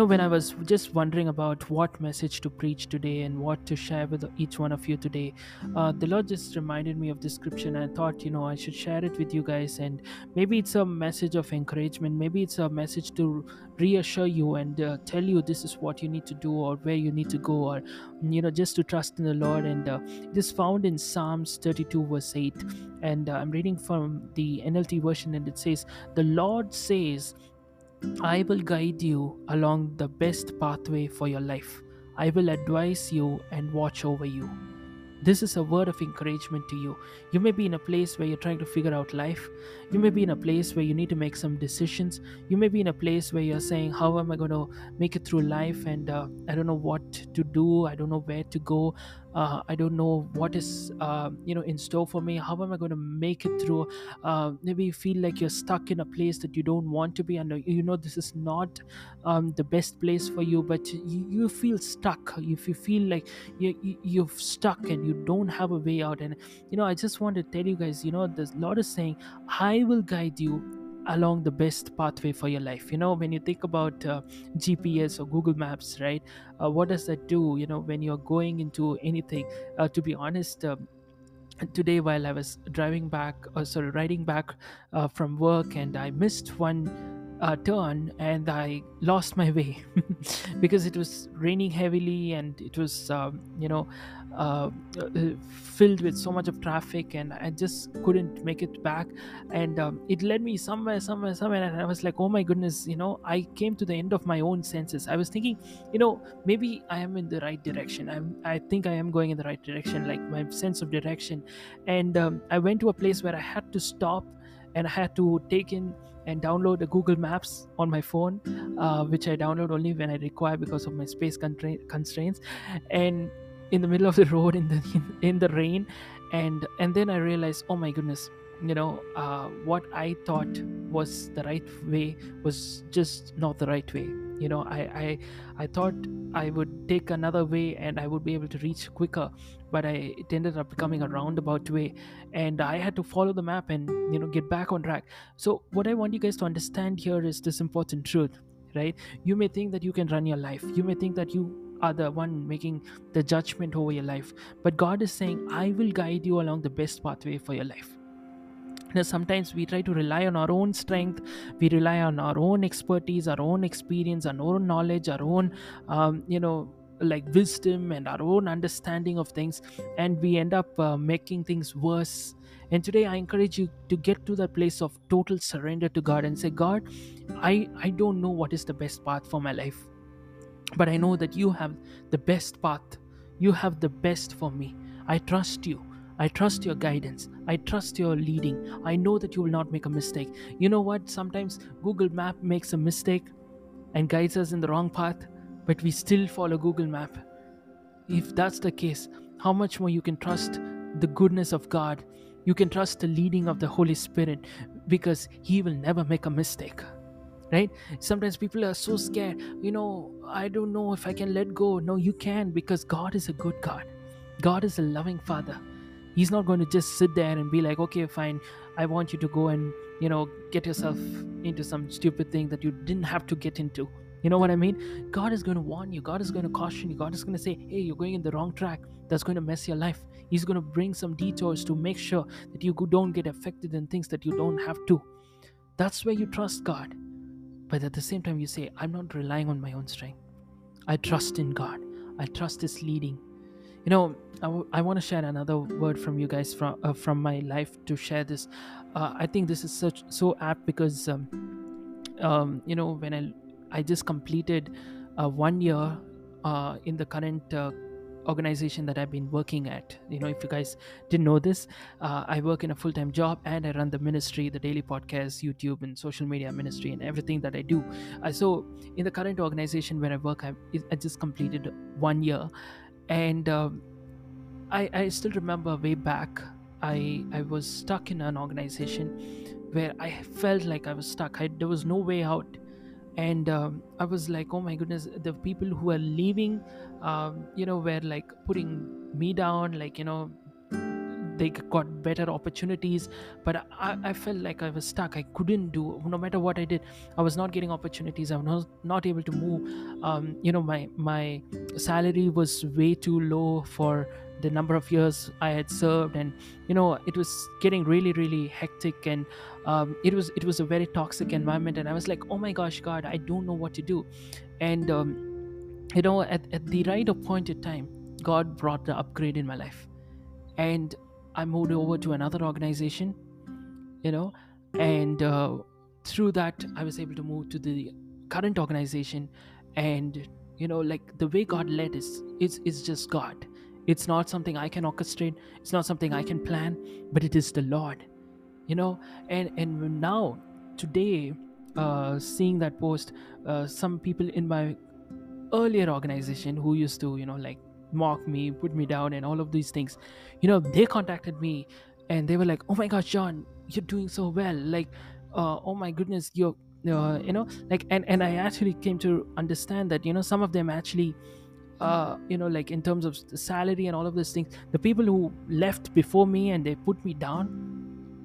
Know, when I was just wondering about what message to preach today and what to share with each one of you today, uh, the Lord just reminded me of this scripture, and I thought, you know, I should share it with you guys. And maybe it's a message of encouragement, maybe it's a message to reassure you and uh, tell you this is what you need to do or where you need to go, or, you know, just to trust in the Lord. And uh, it is found in Psalms 32, verse 8. And uh, I'm reading from the NLT version, and it says, The Lord says, I will guide you along the best pathway for your life. I will advise you and watch over you. This is a word of encouragement to you. You may be in a place where you're trying to figure out life. You may be in a place where you need to make some decisions. You may be in a place where you're saying, How am I going to make it through life? And uh, I don't know what to do. I don't know where to go. Uh, I don't know what is uh, you know in store for me. How am I going to make it through? Uh, maybe you feel like you're stuck in a place that you don't want to be, and uh, you know this is not um, the best place for you. But you, you feel stuck. If you feel like you, you you're stuck and you don't have a way out, and you know I just want to tell you guys, you know the Lord is saying, I will guide you along the best pathway for your life. You know when you think about uh, gps or google maps right uh, what does that do you know when you're going into anything? Uh, to be honest um, today while i was driving back or sorry riding back uh, from work and i missed one uh, turn and I lost my way because it was raining heavily and it was, um, you know, uh, uh, filled with so much of traffic and I just couldn't make it back. And um, it led me somewhere, somewhere, somewhere. And I was like, oh my goodness, you know, I came to the end of my own senses. I was thinking, you know, maybe I am in the right direction. I'm, I think I am going in the right direction, like my sense of direction. And um, I went to a place where I had to stop and I had to take in and download the Google Maps on my phone, uh, which I download only when I require because of my space constraints. And in the middle of the road in the in the rain, and and then I realized, oh my goodness, you know uh, what i thought was the right way was just not the right way. You know I, I i thought i would take another way and i would be able to reach quicker but i it ended up becoming a roundabout way and i had to follow the map and you know get back on track. So what i want you guys to understand here is this important truth right? You may think that you can run your life. You may think that you are the one making the judgment over your life. But god is saying i will guide you along the best pathway for your life. Now, sometimes we try to rely on our own strength. We rely on our own expertise our own experience our own knowledge our own um, you know like wisdom and our own understanding of things. And we end up uh, making things worse. And today i encourage you to get to that place of total surrender to god and say god i i don't know what is the best path for my life but i know that you have the best path you have the best for me i trust you I trust your guidance. I trust your leading. I know that you will not make a mistake. You know what? Sometimes Google Map makes a mistake and guides us in the wrong path, but we still follow Google Map. If that's the case, how much more you can trust the goodness of God? You can trust the leading of the Holy Spirit because He will never make a mistake right? Sometimes people are so scared. You know i don't know if i can let go. No you can because god is a good god. God is a loving father. He's not going to just sit there and be like okay fine. I want you to go and you know get yourself into some stupid thing that you didn't have to get into. You know what i mean? God is going to warn you. God is going to caution you. God is going to say hey you're going in the wrong track. That's going to mess your life. He's going to bring some detours to make sure that you don't get affected in things that you don't have to. That's where you trust god but at the same time you say i'm not relying on my own strength. I trust in god. I trust his leading. You know I, w- I want to share another word from you guys from uh, from my life to share this. Uh, i think this is such so apt because um, um, you know when i i just completed uh, one year uh, in the current uh, organization that I've been working at. You know, if you guys didn't know this, uh, I work in a full time job and I run the ministry, the daily podcast, YouTube, and social media ministry, and everything that I do. Uh, so, in the current organization where I work, I, I just completed one year, and um, I, I still remember way back. I, I was stuck in an organization where I felt like I was stuck. I, there was no way out and um, i was like oh my goodness the people who are leaving um, you know were like putting me down like you know they got better opportunities. But I, I felt like i was stuck. I couldn't do no matter what i did i was not getting opportunities. I was not, able to move. Um, you know my my salary was way too low for the number of years I had served, and you know, it was getting really, really hectic, and um, it was it was a very toxic environment. And I was like, oh my gosh, God, I don't know what to do. And um, you know, at, at the right appointed time, God brought the upgrade in my life, and I moved over to another organization, you know, and uh, through that, I was able to move to the current organization, and you know, like the way God led is is is just God it's not something I can orchestrate, it's not something I can plan, but it is the Lord. You know, and and now today, uh, seeing that post, uh, some people in my earlier organization who used to, you know, like mock me, put me down, and all of these things, you know, they contacted me and they were like, "Oh my gosh, John, you're doing so well! Like, uh, oh my goodness, you're." Uh, you know like and and i actually came to understand that you know some of them actually uh, you know like in terms of salary and all of those things the people who left before me and they put me down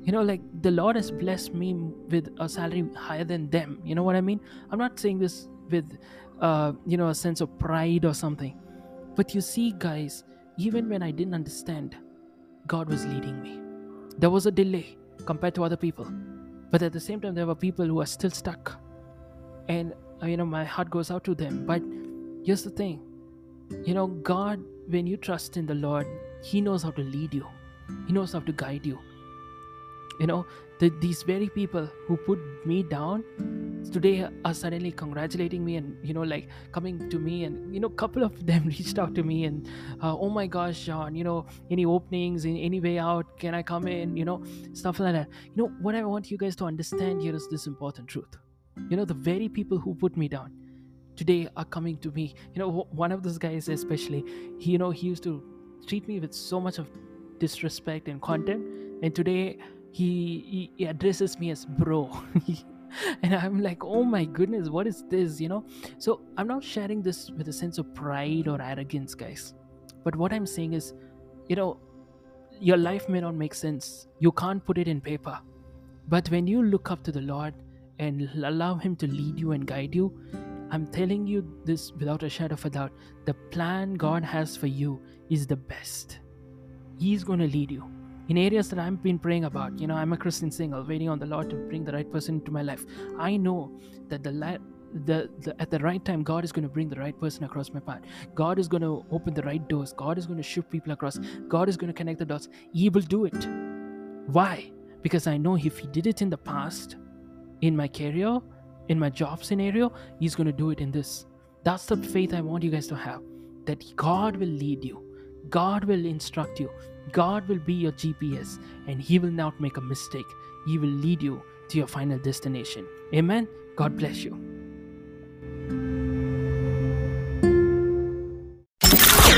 you know like the lord has blessed me with a salary higher than them. You know what i mean? I'm not saying this with uh, you know a sense of pride or something. But you see guys even when i didn't understand god was leading me. There was a delay compared to other people. But at the same time there were people who are still stuck. And uh, you know my heart goes out to them. But here's the thing you know, God, when you trust in the Lord, He knows how to lead you, He knows how to guide you. You know, the, these very people who put me down today are suddenly congratulating me and you know like coming to me and you know couple of them reached out to me and uh, oh my gosh john you know any openings in any way out? Can i come in? You know stuff like that. You know what i want you guys to understand here is this important truth. You know the very people who put me down today are coming to me. You know one of those guys especially he you know he used to treat me with so much of disrespect and contempt. And today he, he addresses me as bro. And i'm like oh my goodness what is this? You know? So i'm not sharing this with a sense of pride or arrogance guys. But what i'm saying is you know your life may not make sense. You can't put it in paper. But when you look up to the lord and allow him to lead you and guide you I'm telling you this without a shadow of a doubt. The plan God has for you is the best. He's going to lead you in areas that I've been praying about. You know, I'm a Christian single, waiting on the Lord to bring the right person into my life. I know that the, la- the, the at the right time, God is going to bring the right person across my path. God is going to open the right doors. God is going to shift people across. God is going to connect the dots. He will do it. Why? Because I know if He did it in the past, in my career, in my job scenario, He's going to do it in this. That's the faith I want you guys to have that God will lead you, God will instruct you, God will be your GPS, and He will not make a mistake. He will lead you to your final destination. Amen. God bless you.